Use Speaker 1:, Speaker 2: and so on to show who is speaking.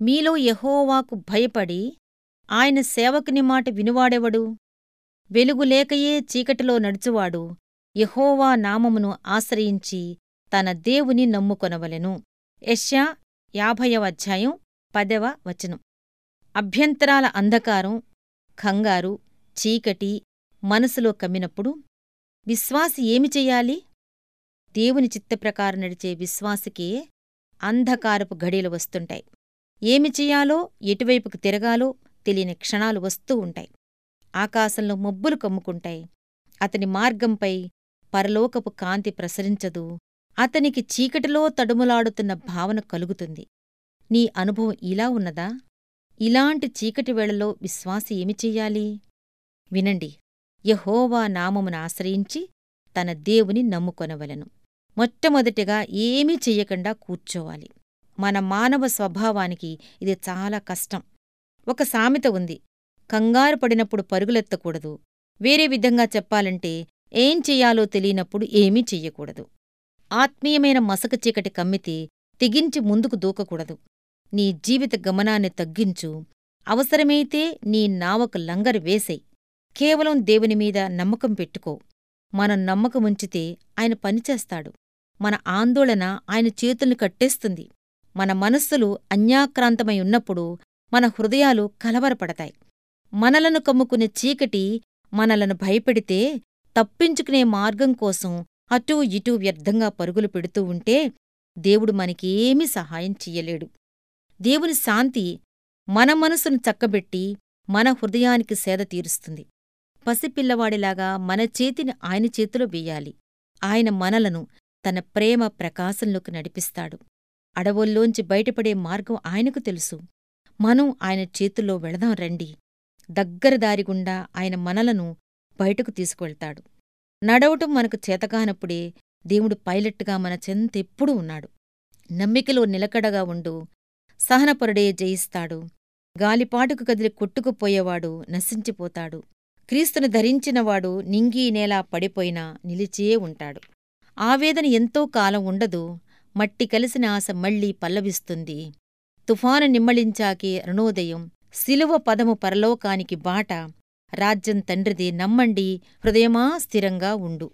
Speaker 1: మీలో యెహోవాకు భయపడి ఆయన సేవకుని మాట వినువాడెవడు? వెలుగులేకయే చీకటిలో నడుచువాడు. యెహోవా నామమును ఆశ్రయించి తన దేవుని నమ్ముకొనవలెను. యశ్యా యాభైవ అధ్యాయం పదవ వచనం. అభ్యంతరాల అంధకారం కంగారు చీకటి మనసులో కమ్మినప్పుడు విశ్వాసి ఏమి చెయ్యాలి దేవుని చిత్తప్రకారం నడిచే విశ్వాసికే అంధకారపు ఘడీలు వస్తుంటాయి. ఏమి చెయ్యాలో ఎటువైపుకు తిరగాలో తెలియని క్షణాలు వస్తూ ఉంటాయి. ఆకాశంలో మబ్బులు కమ్ముకుంటాయి. అతని మార్గంపై పరలోకపు కాంతి ప్రసరించదు. అతనికి చీకటిలో తడుములాడుతున్న భావన కలుగుతుంది. నీ అనుభవం ఇలా ఉన్నదా? ఇలాంటి చీకటి వేళలో విశ్వాసి ఏమి చెయ్యాలి? వినండి. యహోవా నామమును ఆశ్రయించి తన దేవుని నమ్ముకొనవలెను. మొట్టమొదటిగా ఏమీ చెయ్యకుండా కూర్చోవాలి. మన మానవ స్వభావానికి ఇది చాలా కష్టం. ఒక సామెత ఉంది. కంగారు పడినప్పుడు పరుగులెత్తకూడదు. వేరే విధంగా చెప్పాలంటే ఏం చెయ్యాలో తెలియనప్పుడు ఏమీ చెయ్యకూడదు. ఆత్మీయమైన మసక చీకటి కమ్మితే తెగించి ముందుకు దూకకూడదు. నీ జీవిత గమనాన్ని తగ్గించు. అవసరమైతే నీ నావకు లంగరు వేసెయ్. కేవలం దేవునిమీద నమ్మకం పెట్టుకో. మనం నమ్మకముంచితే ఆయన పనిచేస్తాడు. మన ఆందోళన ఆయన చేతుల్ని కట్టేస్తుంది. మన మనస్సులు అన్యాక్రాంతమై ఉన్నప్పుడు మన హృదయాలు కలవరపడతాయి. మనలను కమ్ముకునే చీకటి మనలను భయపెడితే తప్పించుకునే మార్గం కోసం అటూ ఇటూ వ్యర్థంగా పరుగులు పెడుతూ ఉంటే దేవుడు మనకేమీ సహాయం చెయ్యలేడు. దేవుని శాంతి మన మనసును చక్కబెట్టి మన హృదయానికి సేద తీరుస్తుంది. పసిపిల్లవాడిలాగా మన చేతిని ఆయన చేతిలో వేయాలి. ఆయన మనలను తన ప్రేమ ప్రకాశంలోకి నడిపిస్తాడు. అడవుల్లోంచి బయటపడే మార్గం ఆయనకు తెలుసు. మనం ఆయన చేతుల్లో వెళదాం రండి. దగ్గర దారిగుండా ఆయన మనలను బయటకు తీసుకువెళ్తాడు. నడవటం మనకు చేతకానప్పుడే దేవుడు పైలట్గా మన చెంతెప్పుడూ ఉన్నాడు. నమ్మికలో నిలకడగా ఉండు. సహనపరుడే జయిస్తాడు. గాలిపాటుకు కదిలి కొట్టుకుపోయేవాడు నశించిపోతాడు. క్రీస్తును ధరించినవాడు నింగీ నేలా పడిపోయినా నిలిచే ఉంటాడు. ఆవేదన ఎంతో కాలం ఉండదు. మట్టి కలిసిన ఆశ మళ్ళీ పల్లవిస్తుంది. తుఫాను నిమ్మళించాకే రుణోదయం శిలువ పదము పరలోకానికి బాట. రాజ్యం తండ్రిది నమ్మండి హృదయమా స్థిరంగా ఉండు.